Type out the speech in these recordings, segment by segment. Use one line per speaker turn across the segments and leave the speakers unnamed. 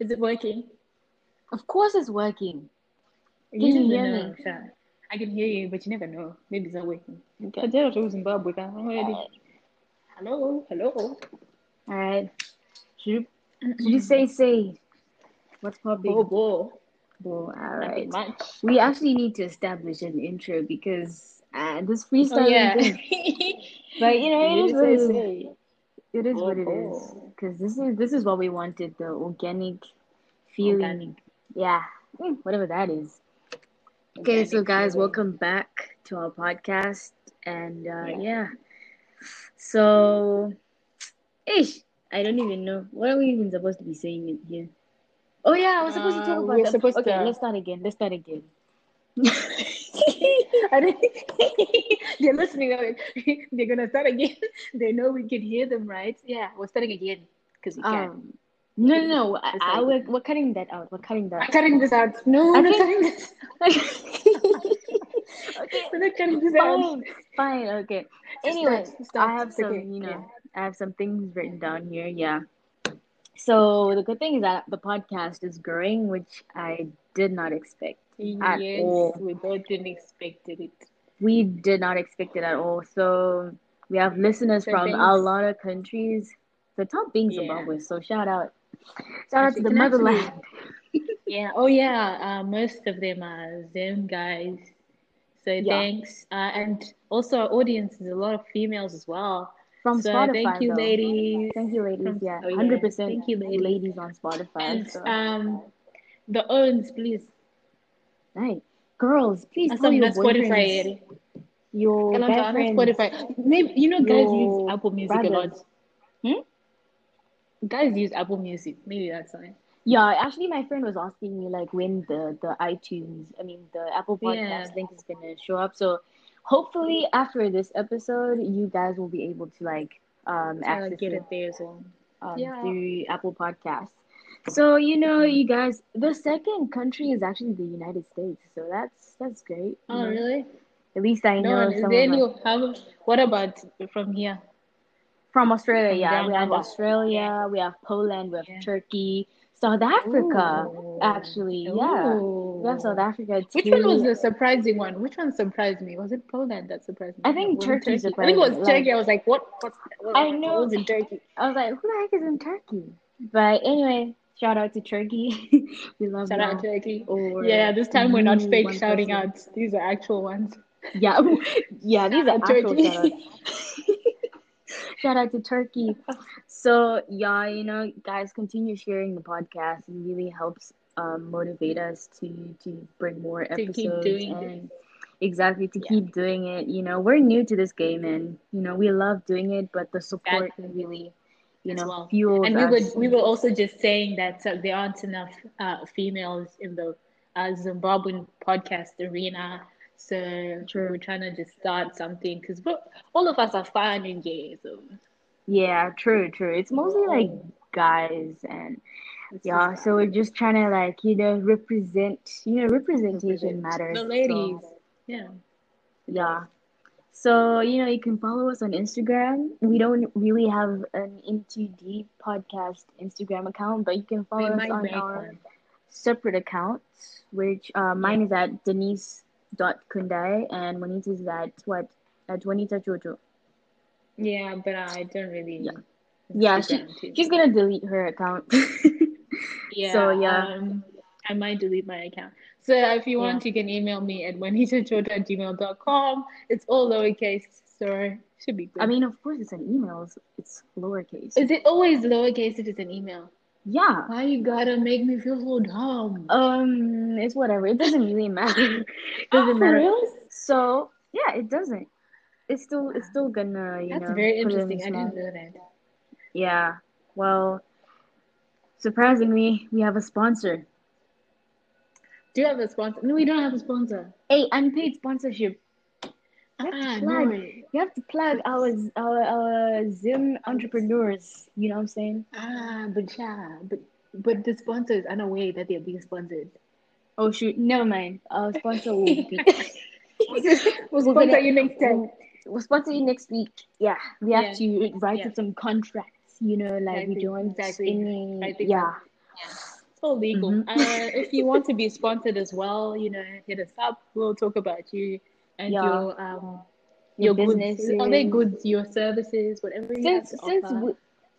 Is it working?
Of course, it's working.
You
Can you hear
know,
me?
I can hear you, but you never know. Maybe it's not working.
Okay.
Zimbabwe. ka. I'm ready. Hello, hello.
All right. Should you, should you say say? What's popping?
Bo bo.
Well, all right. We actually need to establish an intro because uh, this
Oh
freestyle
yeah.
But you know, it is what it is. It is
Bo
what it is. Because this is this is what we wanted. The organic feeling.
Organic.
Yeah. Mm, Whatever that is. Okay, so guys,
feeling.
welcome back to our podcast. And uh, yeah. So, ish, I don't even know. What are we even supposed to be saying in here? Oh yeah, I was supposed to talk
Uh,
about
we're
that.
supposed
Okay,
to-
let's start again. Let's start again.
They're listening. they're gonna start again. They know we can hear them, right? Yeah, we're starting again because we can.
Um, no, no, no. I, I, we're, we're cutting that out. We're cutting
I'm
that.
cutting this out. No, I'm not cutting this.
okay.
We're not cutting this out.
fine, fine. Okay. Anyway. I have some,
okay.
you know,
Yeah.
I have some things written down here. Yeah. So the good thing is that the podcast is growing, which I did not expect at
Yes,
all.
we both didn't expect it.
We did not expect it at all. So we have listeners
So
from a lot of countries. The top being
Yeah.
Zimbabwe. So shout out, shout out to the
can actually-
motherland.
Yeah. Oh, yeah. Uh, most of them are Zim guys. So
Yeah.
thanks. Uh, and also our audience is a lot of females as well.
From
so
Spotify.
thank you,
though.
ladies.
Thank you, ladies.
From-
yeah,
oh, yeah.
hundred percent.
Thank you, ladies.
ladies on Spotify.
And
So.
um, the owns, please.
Hey, girls, please tell your
Spotify.
boyfriends, your
Kalanta,
guy
not
friends,
Spotify. Maybe you know guys use Apple Music a lot.
brothers.
Guys use Apple Music. Maybe that's why.
Yeah, actually, my friend was asking me like when the the iTunes, I mean the Apple Podcast
Yeah.
link is gonna show up. So hopefully after this episode, you guys will be able to like um
to
access
get
it
there as well.
um,
Yeah.
through Apple Podcasts. So you know, you guys, the second country is actually the United States. So that's that's great.
Oh,
know.
really?
At least I
No,
know
is there any? How? What about from here?
from Australia.
From
Yeah, we have. Australia, we have Poland, we have
Yeah.
Turkey, South Africa.
Ooh.
Actually, yeah,
Ooh.
have South Africa Too.
Which one was the surprising one? Which one surprised me? Was it Poland that surprised me?
I think
it
Turkey
I think it was
like-
Turkey. I was like, what? What's, what
I know.
What was in Turkey?
I was like, who the heck is in Turkey? But anyway, shout out to Turkey. we love
Shout out
y'all.
Turkey.
Or
Yeah, this time we're not fake shouting
person.
out. These are actual ones.
Yeah, yeah, these are actual
Turkey.
Shout out to Turkey. So yeah, you know, guys, continue sharing the podcast. It really helps um, motivate us to to bring more
keep
episodes
doing
and exactly to
Yeah.
keep doing it. You know, we're new to this game, and you know, we love doing it, but the support
Exactly.
really, you know,
well.
fuels
And we were we were also just saying that uh, there aren't enough uh, females in the uh, Zimbabwean podcast arena. So
True.
we're trying to just start something because all of us are fun and gay. So
Yeah, true, true. It's mostly like guys and
it's
yeah,
just
so we're just trying to like, you know, represent, you know, representation
represent
matters.
the
So,
ladies. Yeah.
yeah. So, you know, you can follow us on Instagram. We don't really have an Into Deep podcast Instagram account, but you can
We
follow us on our
one.
separate accounts, which uh, mine is at denise.kundai and Juanita's is at what? At Juanita Jojo.
Yeah, but I don't really.
Yeah. Yeah, she, she's gonna delete her account.
Yeah.
So, yeah.
Um, I might delete my account. So if you want, you can email me at juanitajojo@gmail.com. It's all lowercase, so should be good.
I mean, of course, it's an email. It's, lowercase.
is it always lowercase if it's an email?
Yeah.
Why you gotta make me feel so dumb?
Um, it's whatever. It doesn't really matter. It
Oh,
doesn't
for
matter.
real?
So yeah, it doesn't. It's still it's still gonna you know.
That's
know
very
put it in
interesting. I didn't know that.
Yeah. Well, surprisingly, we have a sponsor.
Do you have a sponsor? No, we don't have a sponsor.
Hey, unpaid sponsorship. You have
Ah,
to plug.
no.
You have to plug our our our Zim entrepreneurs. You know what I'm saying?
Ah, but yeah, but but the sponsor is unaware that they're being sponsored.
Oh shoot, never mind. Our sponsor will be.
We'll sponsor you next time.
We'll sponsor you next week. Yeah, we have
Yeah.
to write
Yeah.
some contracts. You know, like we don't
exactly.
any. Yeah.
It's all legal.
Mhm.
Uh, if you want to be sponsored as well, you know, hit us up. We'll talk about you and
Yeah.
your um
Your
your goods.
businesses.
Are they goods? Your services, whatever
Since
to
since we,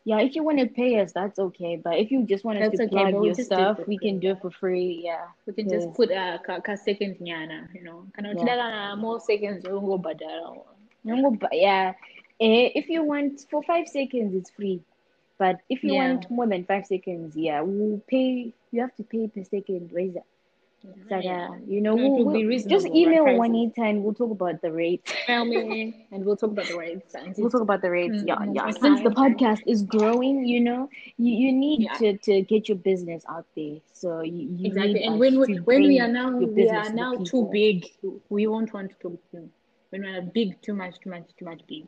yeah, if you want to pay us, that's okay. But if you just want us
That's
to
okay,
plug
we'll
your
just do it
stuff, we can do it for free. Yeah.
We can just put a ka, ka second nyana, you know. Kana
Yeah.
more seconds badala.
No, but yeah, eh, if you want for five seconds, it's free. But if you
Yeah.
want more than five seconds, yeah, we'll pay. You have to pay per second. What is that? It's like,
Yeah.
you know,
No,
we'll,
be
we'll just email
right.
Juanita and we'll talk about the rates.
Email me and we'll talk about the rates.
We'll talk about the rates. Yeah,
Mm,
yeah.
okay,
Since the podcast is growing, you know, you, you need
Yeah.
to, to get your business out there. So you, you
Exactly. And when we when we are now we are now too big, we won't want to talk to when we are big too much, too much, too much big.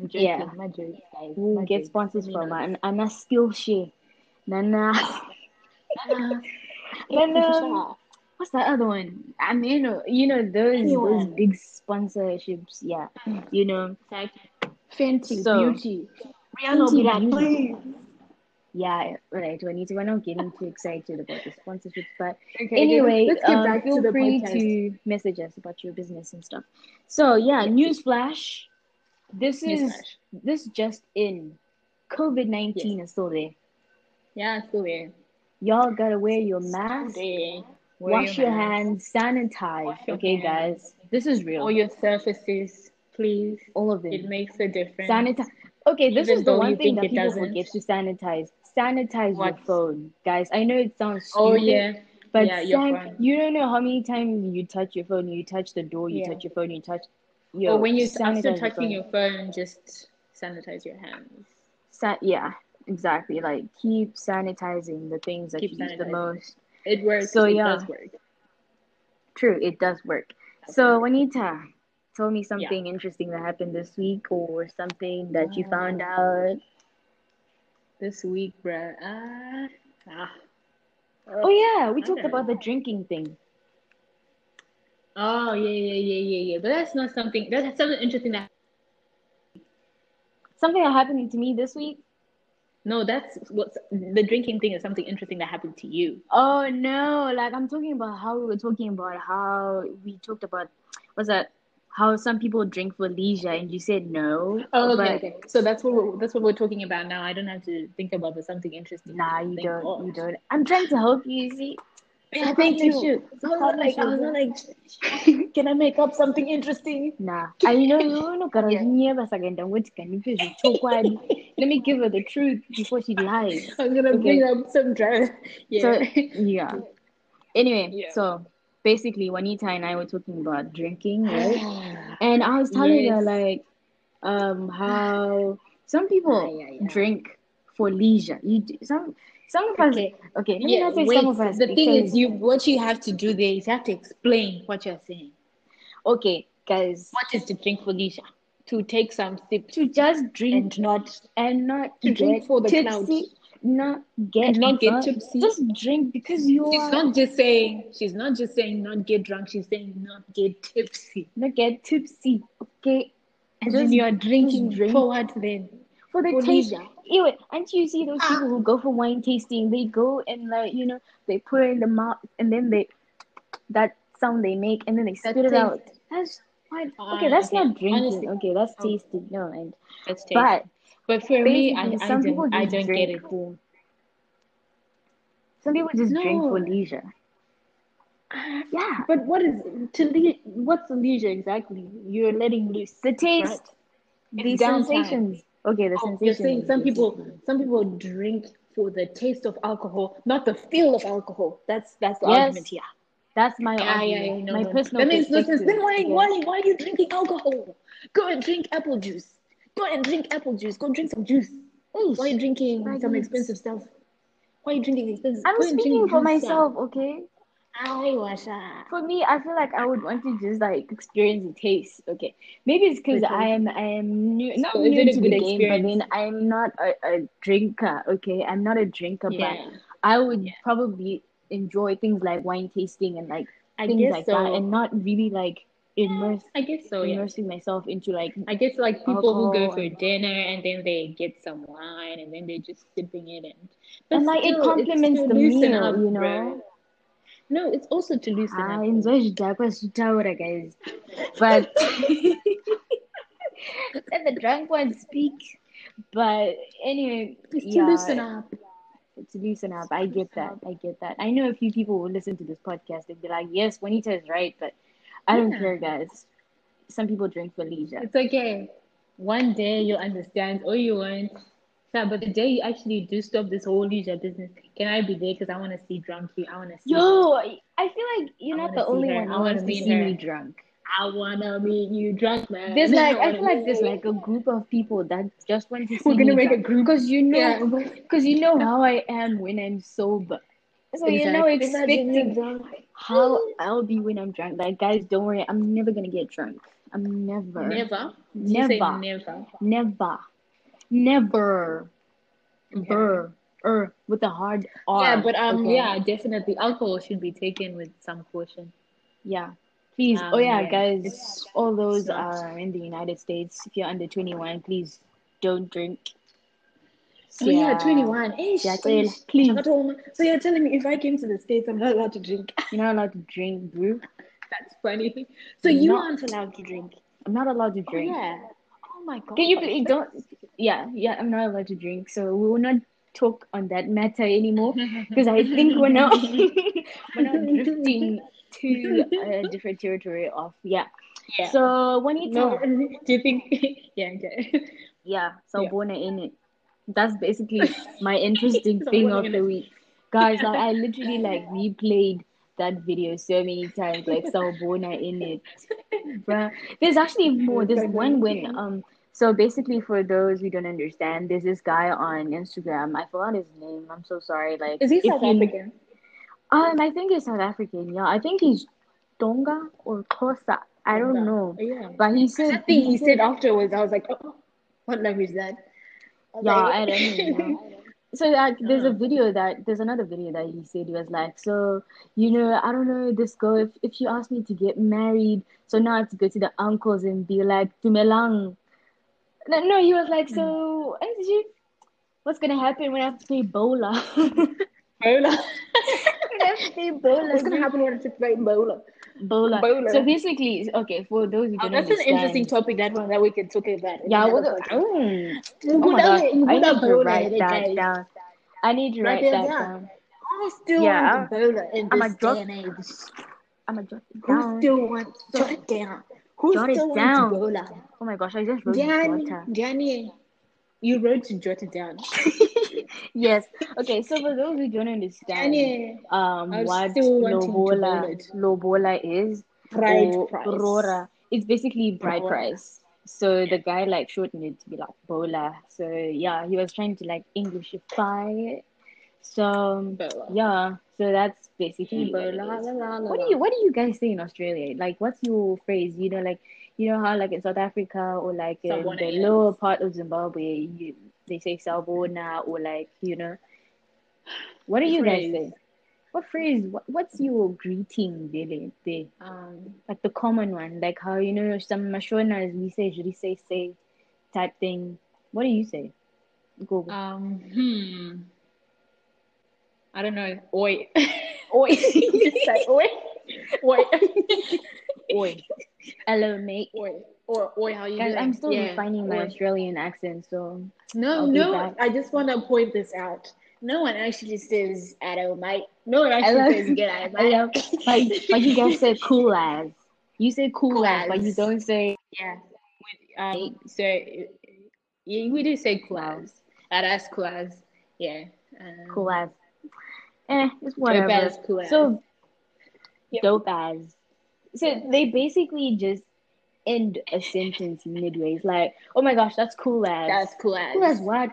Joking,
Yeah.
jokes, guys.
We'll
my
get
jokes.
sponsors from
mean, uh,
an Anna Skillshare. Uh, Nana.
Nana, um,
Nana. What's that other one? I mean, you know, you know those those big sponsorships. Yeah, mm. you know.
like Fenty
So-
Beauty. Rihanna will be like,
Fenty
please.
Yeah, right. We need to. We're not getting too excited about the sponsorships, but
Okay,
anyway,
let's get
um,
back
feel
to the
free
podcast.
to message us about your business and stuff. So yeah, newsflash. This is this just in. COVID nineteen is still there.
Yeah, it's still there.
Y'all gotta wear your mask.
Wear
Wash your
mask.
hands, sanitize.
Your
Okay,
hands.
guys, this is real.
All your surfaces, please.
All of them.
It makes a difference.
Sanitize. Okay, this
Even
is the one thing that people
doesn't.
forget to sanitize. Sanitize your phone, guys. I know it sounds oh, stupid,
Oh yeah.
but
Yeah,
san- you don't know how many times you touch your phone. You touch the door. You
Yeah.
touch your phone. You touch. Yo,
or when you
sanitize
after
your
touching
phone.
your phone, just sanitize your hands.
Sa- yeah, exactly. Like keep sanitizing the things that
Keep
you use the most.
It works.
So,
it
yeah.
does work.
True, it does work.
Does
So,
work.
Juanita, tell me something interesting that happened this week, or something that you uh, found out.
This week, bruh. Ah, ah.
Oh yeah, we talked about the drinking thing.
Oh yeah, yeah, yeah, yeah, yeah. But that's not something. That's something interesting. That
Something that happened to me this week.
no, that's what the drinking thing is. Something interesting that happened to you.
Oh no, like I'm talking about how we were talking about how we talked about was that? How some people drink for leisure, and you said no.
Oh, okay,
but
okay. So that's what we're, that's what we're talking about now. I don't have to think about the something interesting.
Nah, you don't. You don't. I'm trying to help you. See.
Yeah, thank you.
Partnership.
I was not like, I was like, can I make up something interesting?
Nah, I know you know. Carolina was again. What can you do? So quiet. Let me give her the truth before she lies.
I'm gonna
Okay.
bring up some dry. Yeah.
So yeah. Anyway,
Yeah.
so basically, Juanita and I were talking about drinking, right? And I was telling her like, um, how some people
Yeah, yeah, yeah.
drink for leisure. You do, some some of us.
Okay.
Okay, let me
yeah,
not say
wait.
some of us.
the thing is, you what you have to do there is you have to explain what you're saying.
okay, guys,
What is to drink for leisure? To take some sips
to just drink
and not
and not
to drink for the
tipsy,
clout.
Not get
And not get tipsy.
Just drink because you
She's
are
not just saying she's not just saying not get drunk. She's saying not get tipsy.
not get tipsy. Okay,
And
Just-
then you are drinking
drink.
for what then?
for the
For
taste.
leisure.
Ew, and you see those
Ah.
people who go for wine tasting, they go and like you know they put it in the mouth and then they that sound they make and then they spit it out. That's fine.
Ah,
Okay, that's
okay.
not drinking.
Honestly.
Okay, that's tasting. No, and
That's taste.
but
But for me, I,
basically,
I don't I don't get it.
for. Some people just drink for leisure. Yeah,
But what is to le- what's the leisure exactly? You're letting loose.
the taste,
Right.
the sensations. Okay, the
Oh, you're
sensations.
saying some people some people drink for the taste of alcohol, not the feel of alcohol. That's that's the
Yes.
argument here.
That's my
Yeah, yeah,
argument.
yeah, no,
my
no.
personal
That no sense.
perspective.
Then why, why, why are you drinking alcohol? Go and drink apple juice. Go and drink apple juice. Go drink some juice.
Eish.
Why are you drinking some expensive stuff? Why are you drinking expensive?
I'm speaking for myself, okay?
Ay, washa.
For me, I feel like I would want to just like experience the taste. Okay, maybe it's because I am I am new, not
So
new to the game, but then I'm not a, a drinker. Okay, I'm not a drinker,
Yeah,
but I would
Yeah.
probably enjoy things like wine tasting and like
I
things like
so.
that, and not really like immerse
I guess so. Yeah.
immersing myself into like
I guess like people who go for
and-
dinner and then they get some wine and then they're just sipping it in. But
and like it
still, it's
complements the meal,
up,
you
bro.
know.
No, it's also to loosen
Ah,
up.
enjoy zvidakwa zvitaura guys but let the drunk one speak but anyway
It's to loosen up.
to loosen up i get that i get that i know a few people will listen to this podcast and be like yes juanita is right but i don't
Yeah.
care guys some people drink for leisure
It's okay. One day you'll understand or you won't. Yeah, but the day you actually do stop this whole leisure business, can I be there? Because I want to see drunky. I want to see.
yo i I feel like you're
I
not the only
her.
one
I
who
wanna
wants to see
her.
me drunk
I want to meet you drunk, man.
there's like I
wanna
feel like there's like a group of people that just want to see
We're gonna make a group.
because you know
Yeah.
because you know how I am when I'm sober. So you're now
Exactly.
Expecting
drunk.
How I'll be when I'm drunk. Like guys, don't worry, I'm never gonna get drunk. I'm never,
Never. Did you say
Never.
never.
never, never,
Okay.
Brr. er, with a hard R.
Yeah, but um,
okay?
yeah, definitely, alcohol should be taken with some caution.
yeah. Please,
Um,
oh yeah,
yeah,
guys,
it's-
all those are in the United States. If you're under 21, please don't drink.
Oh yeah, twenty one.
Yeah, please.
So you're telling me if I came to the states, I'm not allowed to drink?
You're not allowed to drink, bro.
That's funny. So you
not-
aren't allowed to drink?
I'm not allowed to drink.
Oh, yeah. Oh my god.
Can you please don't? Yeah, yeah, I'm not allowed to drink, so we will not talk on that matter anymore because I think we're not we're not drifting to a different territory of yeah.
Yeah.
So when you
no,
talk,
do you think? yeah. Okay.
yeah, so
Yeah.
Bona in it. That's basically my interesting thing of the week, guys. Like I literally like replayed that video so many times, like Sawubona in it. Bruh. There's actually more. There's one when um. So basically, for those who don't understand, there's this guy on Instagram. I forgot his name. I'm so sorry. Like,
Is he South
you-
African?
Um, I think he's South African. Yeah, I think he's Tonga or Xhosa. I don't know.
Oh, yeah.
But he said
thing he said afterwards, I was like, oh, what language is that?
Yeah, I don't know. So like, there's a video that there's another video that he said he was like, so you know, I don't know this girl. If if you ask me to get married, so now I have to go to the uncles and be like, Tumelang. No, no, he was like, mm. so Angie, what's gonna happen when I have to play Bola?
Bola.
when I have to pay Bola,
What's gonna happen when I take my Bola?
Bola.
Bola.
So basically, okay, for those who
Oh,
don't know.
that's an interesting topic. That one that we can talk about.
Yeah, well,
podcast.
mm, oh my
down
God, I need to write that down. I need to
Write that down.
down.
I still
Yeah,
want Bola in this
drop-
day and age.
I'm gonna jot it
Who still wants jot it down? Who
Jot
still
down.
wants Bola?
Oh my gosh, I just wrote
Danny,
daughter.
Danny, you wrote to jot it down.
yes. Okay, so for those who don't understand um what
still wanting to
lobola lobola is
bride price.
Roora, it's basically bride
Roora.
price. So the guy like shortened it to be like bola. So yeah, he was trying to like Englishify it. So
Bola.
yeah, so that's basically what it
Bola,
is.
la, la, la,
What do you What do you guys say in Australia? Like, what's your phrase? You know, like you know how like in South Africa or like in the
yes.
lower part of Zimbabwe, you they say Sawubona or like you know. What do you guys say? What phrase? What, what's your greeting really there?
Um,
Like the common one, like how you know some Mashonas we say "Juri say say" type thing. What do you say? Google.
um, hmm. I don't know. Oi.
Oi.
Just say oi. Oi.
Oi. Hello, mate.
Oi. Or oi, how you
Guys,
doing?
I'm still
Yeah,
refining my
oi.
Australian accent, so
No,
I'll
no. I just want to point this out. No one actually says hello, mate. No one actually
Hello.
says good day, mate.
Hello. But, but you guys say cool as. You say cool,
Cool
as, but you don't say
Yeah. Um, so yeah, we do say "cool class. That is class. Yeah. Um,
cool as. Eh, it's
Dope
whatever.
as, cool as.
So dope as. So they basically just end a sentence midway. It's like, oh my gosh, that's cool as.
That's cool as.
cool as what?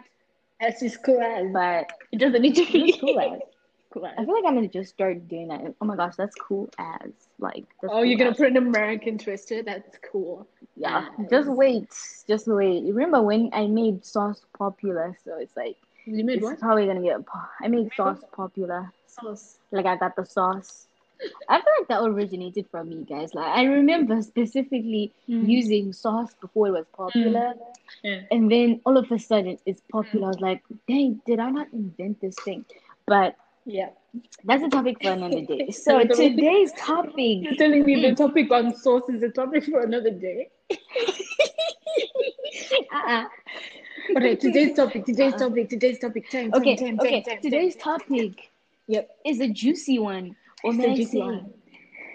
That's just cool as.
But
it doesn't need to be
cool as.
cool as.
I feel like I'm gonna just start doing that. Oh my gosh, that's cool as. Like,
Oh, you're gonna put an American twist to it? That's cool.
Yeah, just wait, just wait. Remember when I made sauce popular? So it's like
You made what?
it's
what?
probably gonna get. po- I made sauce popular.
Sauce.
Like I got the sauce. I feel like that originated from me, guys. Like I remember specifically
Mm.
using sauce before it was popular,
Yeah.
and then all of a sudden it's popular. I was like, dang, did I not invent this thing? But
Yeah.
that's a topic for another day. So today's topic.
You're telling me the topic on sauce is a topic for another day.
Uh-uh.
Okay, today's topic, today's topic, today's topic. Time, time,
Okay,
time,
okay.
time, time,
Today's topic
Yep.
is a juicy one,
It's a
I
juicy one.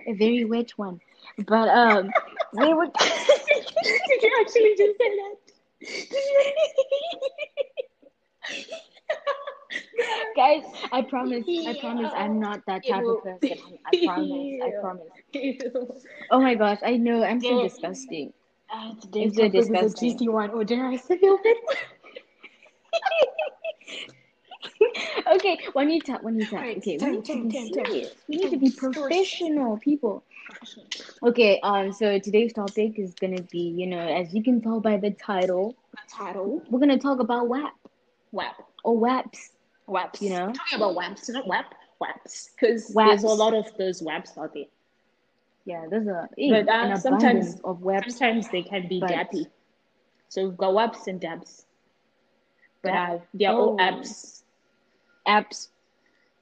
a very wet one. But um, we would.
Did you actually just say that?
Guys, I promise, I promise, I'm not that type of person. I promise, I promise.
Ew.
Oh my gosh, I know, I'm so
Yeah.
disgusting.
Uh,
It's so
topic is a
disgusting.
juicy one. Or dare I say it?
okay, Juanita, Juanita.
Right,
Okay, we
time,
need to be
time,
serious. We need to be professional people. Okay, um, so today's topic is gonna be, you know, as you can tell by the title,
Title.
we're gonna talk about WAP
WAP.
or WAPs.
WAPs.
You know?
We're talking about WAPs, not WAP. WAPs. Because there's a lot of those WAPs out there.
Yeah, there's a
But, uh, sometimes-
of WAPs.
Sometimes they can be
But-
dappy. So we've got WAPs and dabs. But uh, they're all
Oh.
apps.
Apps.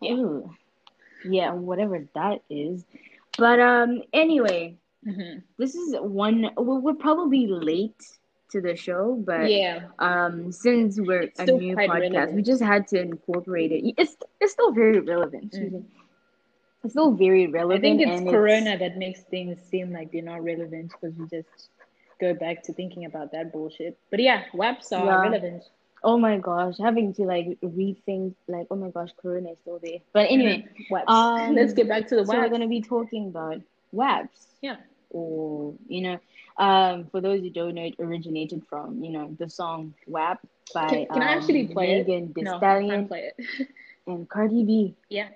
Yeah.
Ooh. Yeah, whatever that is. But um, anyway,
hmm
this is one. We're, we're probably late to the show, but
Yeah.
um, since we're
It's
a new podcast, we just had to incorporate it. It's it's still very relevant.
Mm.
me. It's still very relevant.
I
relevant.
think it's Corona that makes things seem like they're not relevant because we just go back to thinking about that bullshit. But yeah, WAPs are
Yeah.
relevant.
Oh my gosh, having to like rethink, like, oh my gosh, Corona is still there. But anyway,
WAPs.
um,
Let's get back to the
so we're
WAPs.
gonna be talking about WAPs.
Yeah.
or you know um for those who don't know it originated from you know the song WAP by
Can, can I actually
um,
play it?
Megan Thee
No, I
Stallion
can't play it.
and Cardi B
yeah.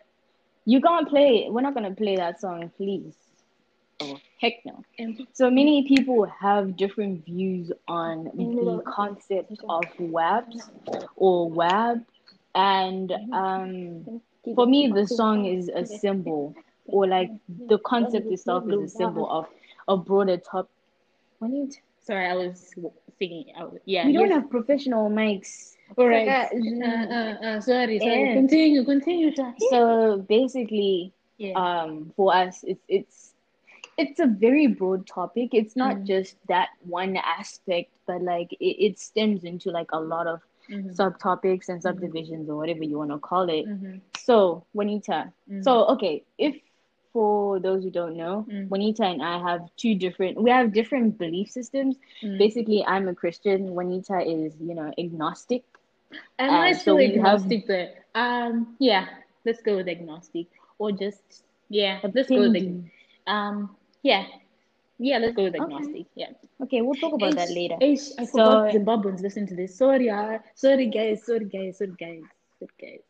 you can't play it we're not gonna play that song please oh heck no so many people have different views on the concept of WAPs or WAP and um for me the song is a symbol or like the concept itself is a symbol of a broader top when you
sorry, I was thinking. I was, yeah.
we don't
yes.
have professional mics
All right. Uh,
uh,
uh, uh, sorry, sorry.
Yeah.
Continue, continue.
So basically
Yeah.
um for us it's it's it's a very broad topic it's not
Mm.
just that one aspect but like it, it stems into like a lot of
Mhm.
subtopics and subdivisions or whatever you want to call it
Mhm.
so juanita
Mhm.
so okay if for those who don't know
Mm.
juanita and i have two different we have different belief systems
Mm.
basically i'm a christian juanita is you know agnostic
I'm
Uh, so
still
have-
agnostic, but um, yeah, let's go with agnostic, or just yeah, let's go with um, yeah, yeah, let's go with
Okay.
agnostic. Yeah.
okay we'll talk about that later
ish, I
So-
forgot Zimbabweans listen to this. Sorry, uh, sorry guys, sorry guys, sorry guys, sorry guys.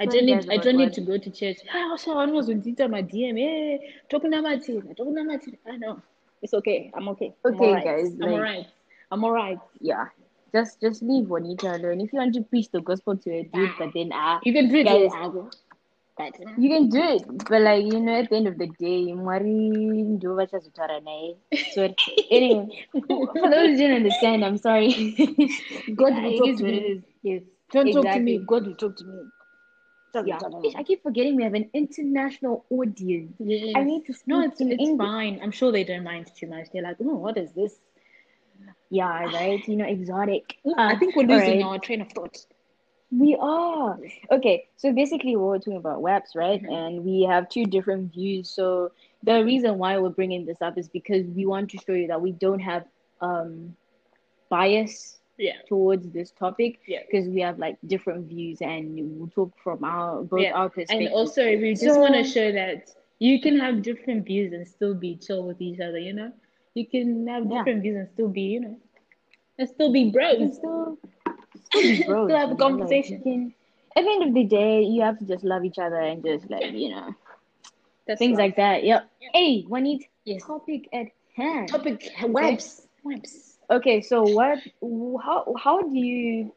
I don't need I don't need to go to church. Ah, so I was on my DM. Hey, talking about it, talking about it. I know. It's okay. I'm okay. I'm
Okay,
alright.
guys,
I'm
like-
alright. I'm alright.
yeah just just leave juanita alone if you want to preach the gospel to a dude but then ah
You can do it.
Guys.
But,
you can do it but like you know at the end of the day mwari ndo vachazotara naye sorry anyway for those who didn't understand i'm sorry
God
Yeah,
will talk to me.
is.
Yes. Don't talk to me. God will talk to me.
yeah i keep forgetting we have an international audience
Yes.
i need to speak
No, it's, it's
English.
fine. I'm sure they don't mind too much. They're like, oh, what is this?
yeah right you know exotic
I think we're losing
right.
our train of thought.
We are. Okay, so basically we're talking about WAPs, right?
Mhm.
And we have two different views. So the reason why we're bringing this up is because we want to show you that we don't have um bias
Yeah.
towards this topic
Yeah.
because we have like different views and we'll talk from our both
Yeah.
our
And
perspectives.
also, we just
So-
want to show that you can have different views and still be chill with each other, you know? You can have
Yeah.
different views and still be, you know, and still be bros.
still, be
Still have a
know, like,
conversation.
at the end of the day, you have to just love each other and just like you know
That's
things
love.
like that. Yep. Hey, Juanit,
Yes.
topic at hand.
Topic webs. Webs.
Okay, so what? How how do you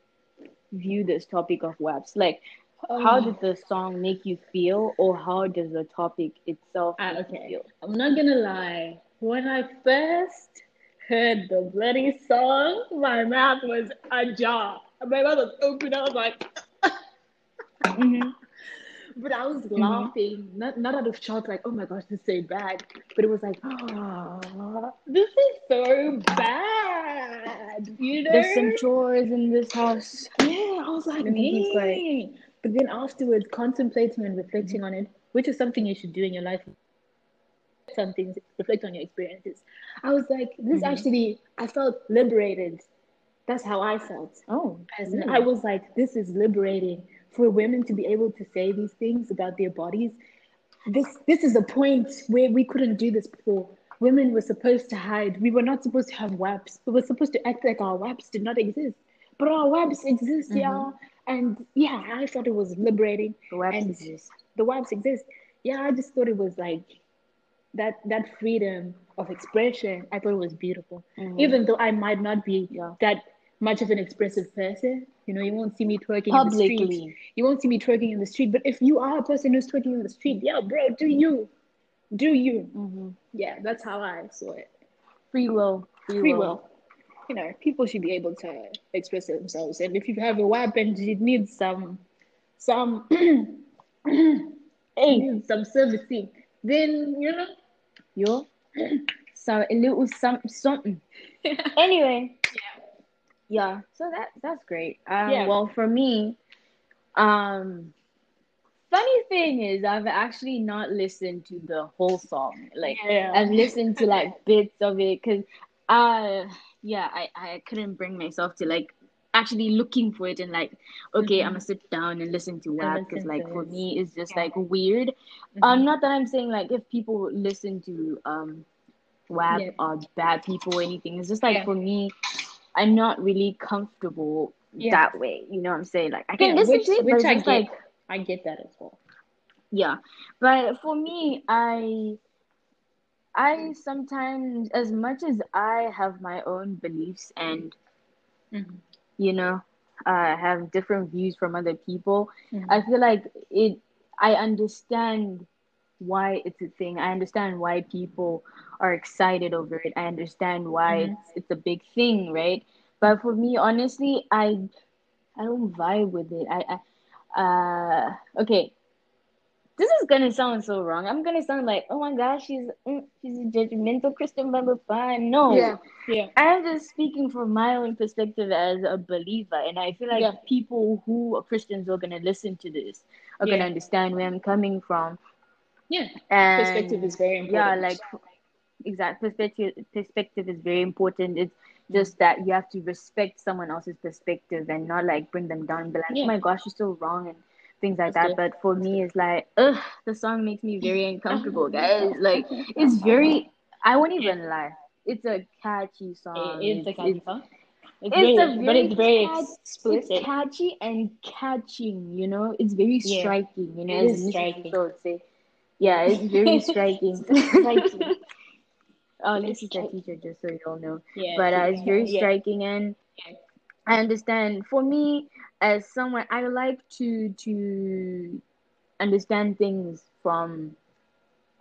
view this topic of webs? Like, how
Um,
did the song make you feel, or how does the topic itself make you
okay.
feel?
I'm not gonna lie. When I first heard the bloody song, my mouth was ajar. My mouth was open. I was like,
Mm-hmm.
but I was laughing, not not out of shock, like, oh my gosh, this is so bad. But it was like, oh, this is so bad. You know?
There's some chores in this house.
Yeah, I was like,
Let me be quiet.
dang. But then afterwards, contemplating and reflecting on it, which is something you should do in your life, some things, reflect on your experiences. I was like, this
Mhm.
actually, I felt liberated. That's how I felt.
Oh,
As
really?
I was like, this is liberating for women to be able to say these things about their bodies. This this is a point where we couldn't do this before. Women were supposed to hide. We were not supposed to have WAPs. We were supposed to act like our WAPs did not exist. But our WAPs exist,
Mhm.
yeah. And yeah, I thought it was liberating.
the web
and-
exist.
The WAPs exist. Yeah, I just thought it was like that that freedom of expression. I thought it was beautiful
Mhm.
even though I might not be
Yeah.
that much of an expressive person. You know, you won't see me twerking in the street.
publicly.
You won't see me twerking in the street. But if you are a person who's twerking in the street, yeah, bro, do you? Do you?
hmm
Yeah, that's how I saw it.
Free will. Free,
Free will. You know, people should be able to express themselves. And if you have a weapon, it needs some, some,
Hey,
some servicing. Then you know,
yo, so a little something, something. Anyway, yeah. So that that's great. Um,
Yeah.
Well, for me, um, funny thing is, I've actually not listened to the whole song. Like,
yeah,
I've listened to like bits of it because, uh, yeah, I I couldn't bring myself to like actually looking for it and like, okay, I'm gonna sit down and listen to WAP because like for
it.
me it's just
Yeah.
like weird. Um, not that I'm saying like if people listen to um WAP
Yeah.
are bad people or anything. It's just like for me, I'm not really comfortable
Yeah.
that way. You know what I'm saying? Like I can
Yeah,
listen
which-
to it,
which I get.
like
I get that as well.
yeah. But for me, I I sometimes as much as I have my own beliefs and
Mhm.
you know, uh, have different views from other people.
Mhm.
I feel like it. I understand why it's a thing. I understand why people are excited over it. I understand why
Mhm.
it's it's a big thing, right? But for me, honestly, I I don't vibe with it. I, I uh okay. This is gonna sound so wrong. I'm gonna sound like, oh my gosh, she's mm, she's a judgmental Christian, blah blah blah. No,
Yeah, yeah.
I'm just speaking from my own perspective as a believer, and I feel like
Yeah.
people who are Christians are gonna listen to this are
Yeah.
gonna understand where I'm coming from.
Yeah,
And
perspective is very important.
yeah, like exact perspective. Perspective is very important. It's just that you have to respect someone else's perspective and not like bring them down and be like,
Yeah.
oh my gosh, you're so wrong and things like
That's
that. But for me, it's like, ugh, the song makes me very uncomfortable, guys. Like it's very. I won't even lie. It's a catchy song.
It is a catchy
it's-
song. It's,
it's
very,
a
but it's very
catch-
explicit.
it's catchy and catching, you know. It's very
Yeah.
striking, you know.
It is striking.
Russo would say. Yeah, it's very striking.
Striking.
oh, this is a teacher, just so you all know.
Yeah,
But uh, it's very
yeah.
striking, and I understand. For me, as someone, I like to to understand things from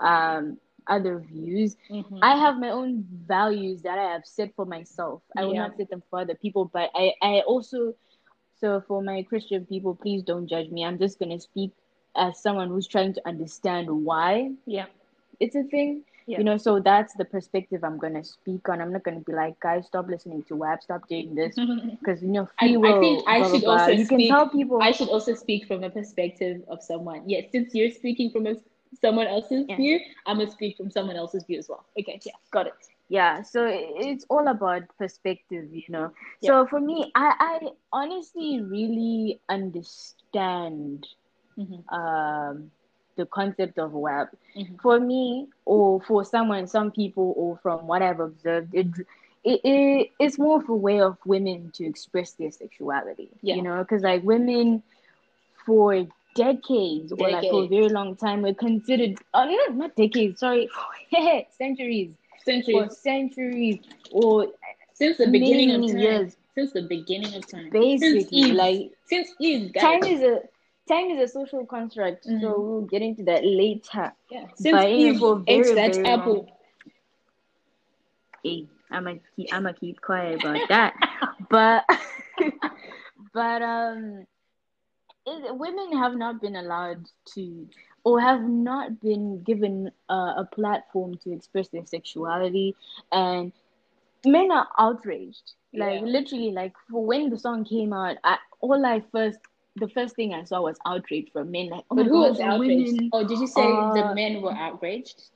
um other views.
Mhm.
I have my own values that I have set for myself. I will
Yeah.
not set them for other people, but I, I also, so for my Christian people, please don't judge me. I'm just going to speak as someone who's trying to understand why
yeah,
it's a thing.
Yeah.
You know, so that's the perspective I'm to speak on. I'm not to be like, guys, stop listening to web stop doing this. Because, you know,
I-
free
I
will.
think I
blah, blah,
should
blah.
also
You can tell people.
I should also speak from a perspective of someone. Yes, since you're speaking from a, someone else's
Yeah.
view, I'm gonna speak from someone else's view as well. Okay, yeah, got it.
yeah so it's all about perspective you know so for me i i honestly really understand
Mhm.
um the concept of web
Mhm.
for me or for someone some people or from what i've observed it it, it it's more of a way of women to express their sexuality
Yeah.
you know because like women for decades, or like for a very long time were considered uh, no, not decades sorry centuries Centuries. for
Centuries
centuries or
since the beginning of time.
years
Since the beginning of time.
basically
since Eve.
like
since Eve, guys.
time is a time is a social construct, so
Mhm.
we'll get into that later.
Yeah. Since Eve ate
very,
that
very
apple.
Hey, I'ma keep I'ma keep quiet about that. but but um it, women have not been allowed to or have not been given uh, a platform to express their sexuality and men are outraged like
Yeah.
literally like for when the song came out I, all i first the first thing i saw was outrage from men like oh
But who
God,
was outraged?
women
Oh, did you say the
uh,
men were outraged?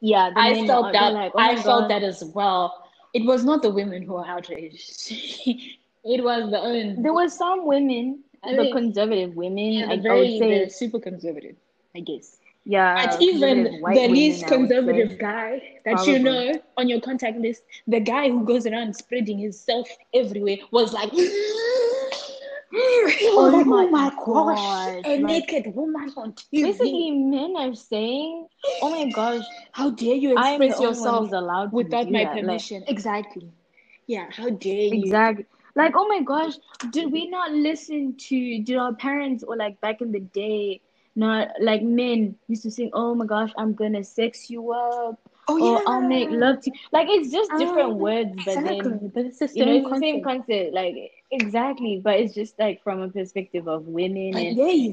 yeah the
I
men
felt that.
like, oh
I
my
felt
God.
that as well. It was not the women who were outraged. it was the own.
there were some women
I
the
mean,
conservative women
yeah,
I,
the
I would
very
say
super conservative, I guess.
yeah
But even the least conservative guy that
Probably.
you know on your contact list, the guy who goes around spreading himself everywhere, was like,
Oh, oh my
gosh,
gosh,
a
like-
naked woman on TV.
basically men are saying oh my gosh
How dare you express
only one
yourself
allowed
without my
that. Like,
permission? exactly. Yeah, how dare you?
Exactly. Like, oh my gosh, did we not listen to, did our parents or like back in the day, not like men used to sing, oh my gosh, I'm gonna sex you up,
Oh
or I'll make love to you. Like, it's just different
Ah,
words, but
Exactly,
then,
but it's the
you know,
same
the same
concept.
concept. Like, exactly, but it's just like from a perspective of women. And
yay.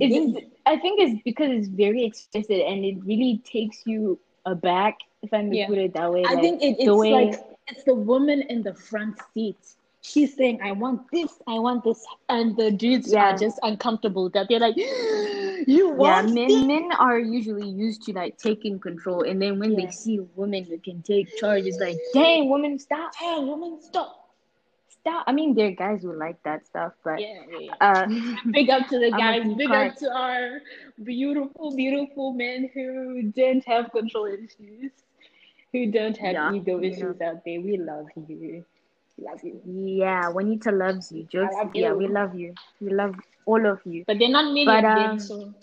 I think it's because it's very explicit and it really takes you aback, if I may
Yeah.
put it that way.
I
like,
think it, it's
way-
like it's the woman in the front seat. She's saying, "I want this, I want this," and the dudes
Yeah.
are just uncomfortable. That they're like, "You
Yeah,
want
men
this?"
men are usually used to like taking control, and then when
Yeah.
they see a woman who can take charge, it's like, dang, woman, stop,
Hey, woman, stop!
stop. I mean, there are guys who like that stuff, but
Yeah, yeah.
uh,
Big up to the guys. Big up to our beautiful, beautiful men who don't have control issues, who don't have
Yeah,
ego issues out there. We love you. Love you.
yeah, Juanita loves you. Jokes,
love
yeah, we love you. We love all of you.
But they're not many
But,
them,
um,
so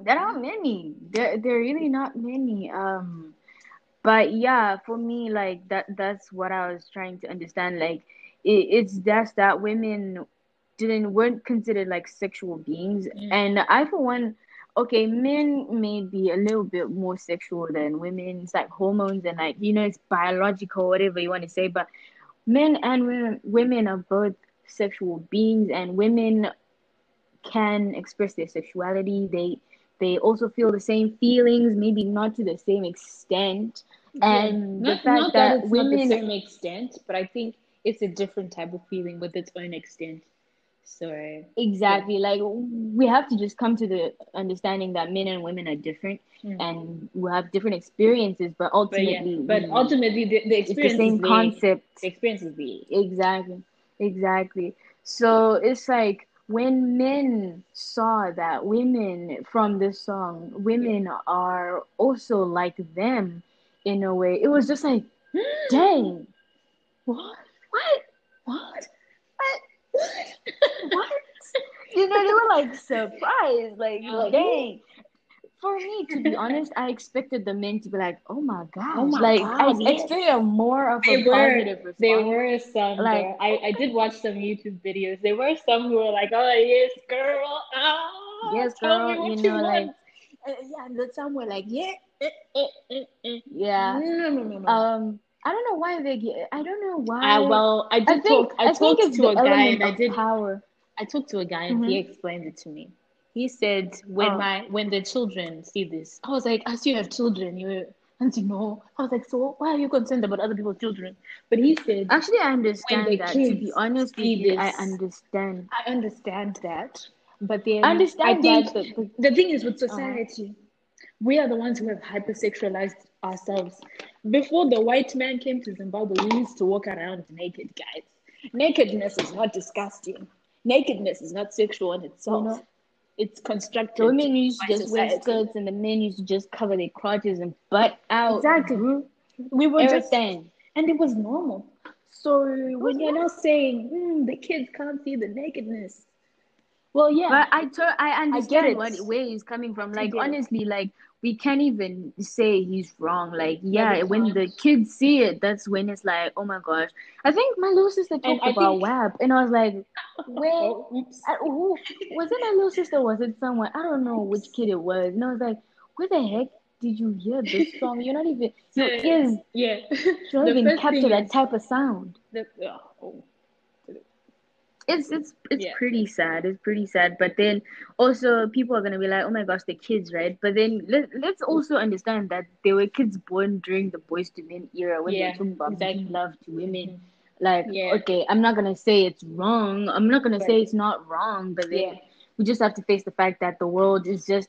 There are many. There, there are really not many. Um, but yeah, for me, like that, that's what I was trying to understand. Like, it, it's just that women didn't weren't considered like sexual beings,
Mm.
and I, for one, okay, men may be a little bit more sexual than women. It's like hormones and like you know, it's biological, whatever you want to say. But men and women, women are both sexual beings, and women can express their sexuality. They they also feel the same feelings, maybe not to the same extent. And the
not,
fact
not
that,
that, it's not the same extent, but I think it's a different type of feeling with its own extent. So
exactly like we have to just come to the understanding that men and women are different
Mm.
and we have different experiences, but
but yeah,
ultimately,
but ultimately the, the
it's the
experience
same
is
concept.
The experience is there.
Exactly. Exactly. So it's like when men saw that women from this song, women are also like them in a way, it was just like, dang,
What?
what?
What?
What? You know, they were like surprised, like,
Like,
dang. For me, to be honest, I expected the men to be like, "Oh my god!"
Oh my
like
God,
I
yes.
expected more of a
There were
positive response.
there were some
Like-
I, I did watch some YouTube videos. There were some who were like, "Oh yes, girl, oh,
Yes, girl,"
what
you know,
want."
like-
Uh, yeah, and then some were like, "Yeah, eh, eh, eh,
yeah.
no, no, no, no."
Um, I don't know why they get. I don't know why.
I well, I did
I think
talk. I,
I
talked to a guy, and I did.
power.
I talked to a guy, and he
Mhm.
explained it to me. He said, "When
Oh.
my when the children see this, I was like, as you have children, you." And you know, I was like, so why are you concerned about other people's children? But he said,
Actually, I understand
the
that. To be honest you, I understand.
I understand that, but then
I understand
I think
that, but-
the thing is with society, we are the ones who have hypersexualized ourselves. Before the white man came to Zimbabwe, we used to walk around naked, guys. Nakedness is not disgusting. Nakedness is not sexual in itself.
You know,
it's constructed.
Women used to
by
just wear skirts, and the men used to just cover their crotches and butt out.
Exactly.
bro.
We were just,
Everything.
and it was normal. So when you're not saying mm, the kids can't see the nakedness, well, yeah,
But I to- I understand
it.
what where he's coming from. Like
get it.
honestly, like we can't even say he's wrong. Like,
Yeah,
yeah, when the kids see it, that's when it's like, oh my gosh. I think my little sister talked
I
about
think-
WAP, and I was like, where?
Oh, oops.
I, who was it? My little sister? Was it someone? I don't know which kid it was. And I was like, where the heck did you hear this song? You're not even your ears
Yeah.
you
don't
even capture that type of sound.
The, oh.
It's it's it's
Yeah.
pretty sad. It's pretty sad. But then also people are gonna be like, oh my gosh, the kids, right? But then let let's also understand that there were kids born during the Boyz II Men era when
Yeah,
they're talking about
exactly.
love to women. Mm-hmm. Like,
Yeah.
okay, I'm not gonna say it's wrong. I'm not gonna say it's not wrong. But then
Yeah.
we just have to face the fact that the world is just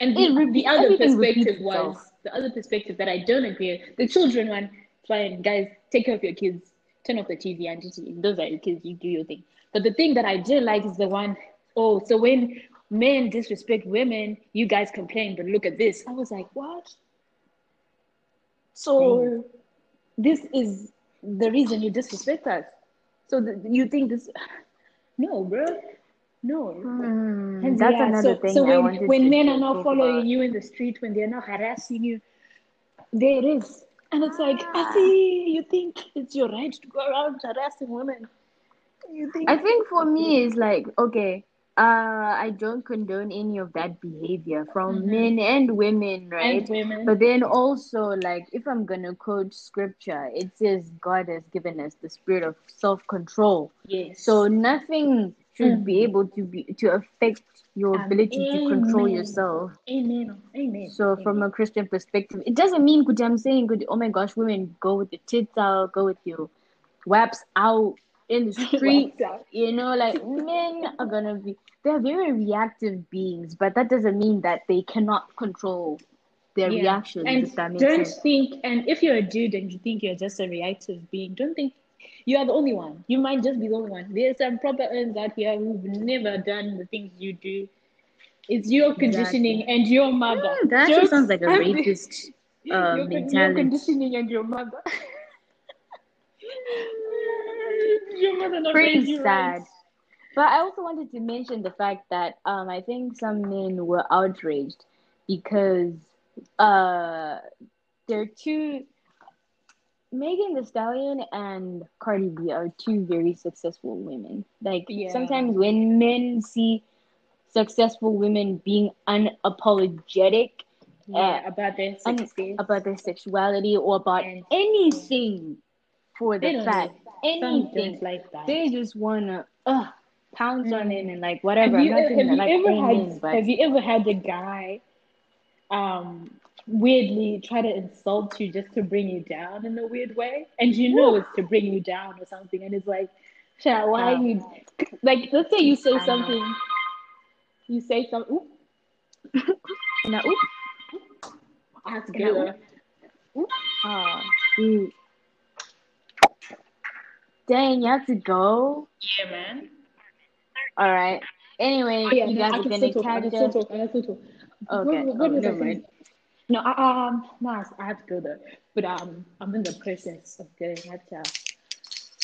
And the,
re-
the other perspective was the other perspective that I don't agree with. The children one, fine, guys, take care of your kids, turn off the TV and just those are kids, you do your thing. But the thing that I did like is the one, oh, so when men disrespect women, you guys complain, but look at this. I was like, what? So mm. this is the reason you disrespect us. So th- you think this? No, bro. No.
Hmm,
and
that's
yeah,
another
so,
thing.
So when, when men are not following
about.
you in the street, when they're not harassing you, there it is. And it's like. I see, you think it's your right to go around harassing women. You think
I think for me it's like okay, uh, I don't condone any of that behavior from
Mhm.
men and women, right?
and women.
But then also like if I'm gonna quote scripture, it says God has given us the spirit of self control.
yes.
So nothing should be
Mhm.
able to be to affect your
Um,
ability to control yourself.
Amen. Amen.
So from a Christian perspective, it doesn't mean good I'm saying good oh my gosh, women go with the tits out, go with your waps out in the street. You know, like men are gonna be they're very reactive beings, but that doesn't mean that they cannot control their
Yeah.
reactions,
And
if that makes
don't
sense.
think, and if you're a dude and you think you're just a reactive being, don't think you are the only one. You might just be the only one. There's some proper earns out here who've never done the things you do. It's your conditioning and your mother.
Yeah, that actually sounds like a rapist uh,
your, con- your conditioning and your mother. your mother not
Pretty sad.
right.
But I also wanted to mention the fact that um I think some men were outraged because uh they're two Megan Thee Stallion and Cardi B are two very successful women. Like
Yeah.
sometimes when men see successful women being unapologetic
Yeah, about their
un- about their sexuality or about
And-
anything for the fact anything
like that.
they just wanna uh pounce on
Mm.
it and like whatever.
Have you, have
saying that like
ever had have you ever had a guy um weirdly try to insult you just to bring you down in a weird way? And you know it's to bring you down or something and it's like Sha, why
Um,
you like let's say you say
I know.
something you say something oop,
and I, oop,
I have to
And I-
go there.
oh, shoot. Dang, you have to go.
Yeah, man.
All right. Anyway,
Oh, yeah,
you guys are gonna
still talk. I
catch
can still
us.
talk. I can still talk.
Okay.
What, what
Oh,
was No, I, um, no, I have to go there. But um, I'm in the process of getting that. Uh,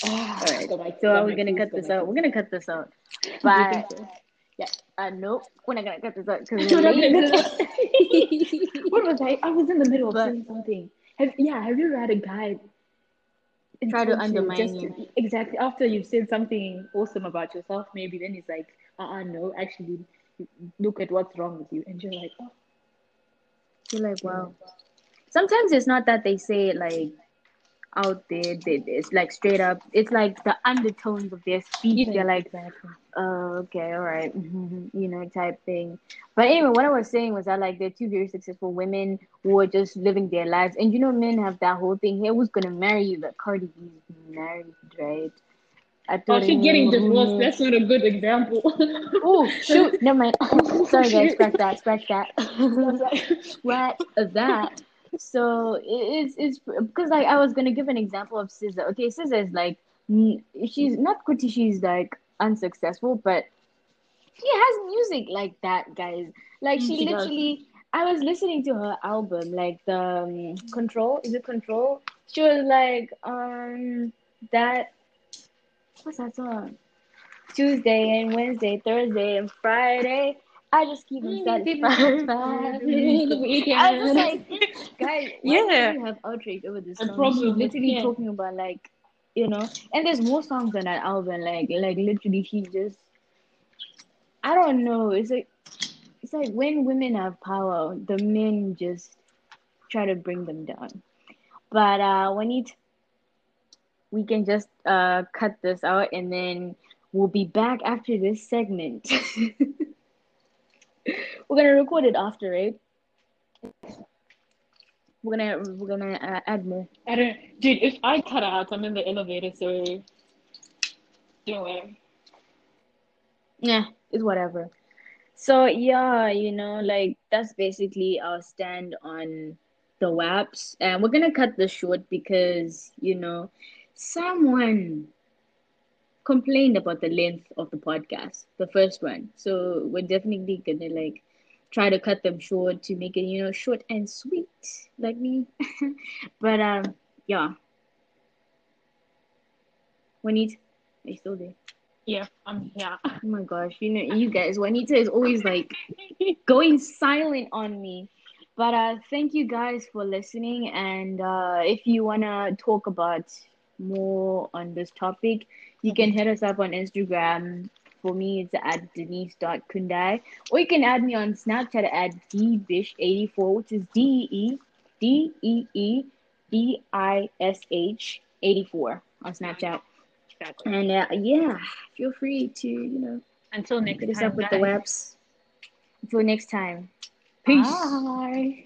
oh,
All right. So are we gonna cut this out? We're gonna cut this out. But
so?
uh, nope, we're not gonna cut this out because
We're
we're
not gonna
late.
cut what was I? I was in the middle of
But-
saying something. Have, yeah, have you ever had a guy
Try to undermine
just
you.
exactly after you've said something awesome about yourself? Maybe then he's like, uh, uh no, actually, look at what's wrong with you, and you're like, oh,
You're like, wow. Sometimes it's not that they say it like out there. They, it's like straight up. It's like the undertones of their speech. They're like,
exactly.
oh, okay, all right, mm-hmm, you know, type thing. But anyway, what I was saying was that like they're two very successful women who are just living their lives, and you know, men have that whole thing. Hey, who's gonna marry you? That Cardi B's married, right? I
Oh, she's getting divorced. That's not a good example.
Oh shoot! Never mind. Sorry guys, scratch that, scratch that. Scratch that. So it- it's it's because like I was gonna give an example of SZA. Okay, SZA is like mm, she's not good. She's like unsuccessful, but she has music like that, guys. Like she
She does.
literally. I was listening to her album, like the um, Ctrl. Is it Ctrl? She was like, um, that. What's that song? Tuesday and Wednesday, Thursday and Friday. I just keep them satisfied. I was like, guys,
Yeah.
you have outrage over this song?
problem,
literally
yeah.
talking about like, you know, and there's more songs on that album. Like, like literally, she just, I don't know. It's like, it's like when women have power, the men just try to bring them down. But uh, when it, we can just uh cut this out, and then we'll be back after this segment. We're gonna record it after, right? We're gonna we're gonna uh, add more.
I don't, dude. If I cut out, I'm in the elevator, so don't worry.
Yeah, it's whatever. So yeah, you know, like that's basically our stand on the WAPs, and we're gonna cut this short because you know someone complained about the length of the podcast, the first one. So we're definitely gonna like try to cut them short to make it, you know, short and sweet, like me. but um, yeah. Juanita, are you still there?
Yeah, I'm here.
Oh my gosh, you know, you guys, Juanita is always like going silent on me. But uh, thank you guys for listening. And uh, if you want to talk about more on this topic, you can hit us up on Instagram. For me, it's at denise.kundai. Or you can add me on Snapchat at dbish84, which is D E D E E D I S H 84 on Snapchat.
Exactly.
And uh, yeah, feel free to, you know,
Until next
Hit us
time,
up with the webs. Until next time. Peace.
Bye.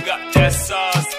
Got that sauce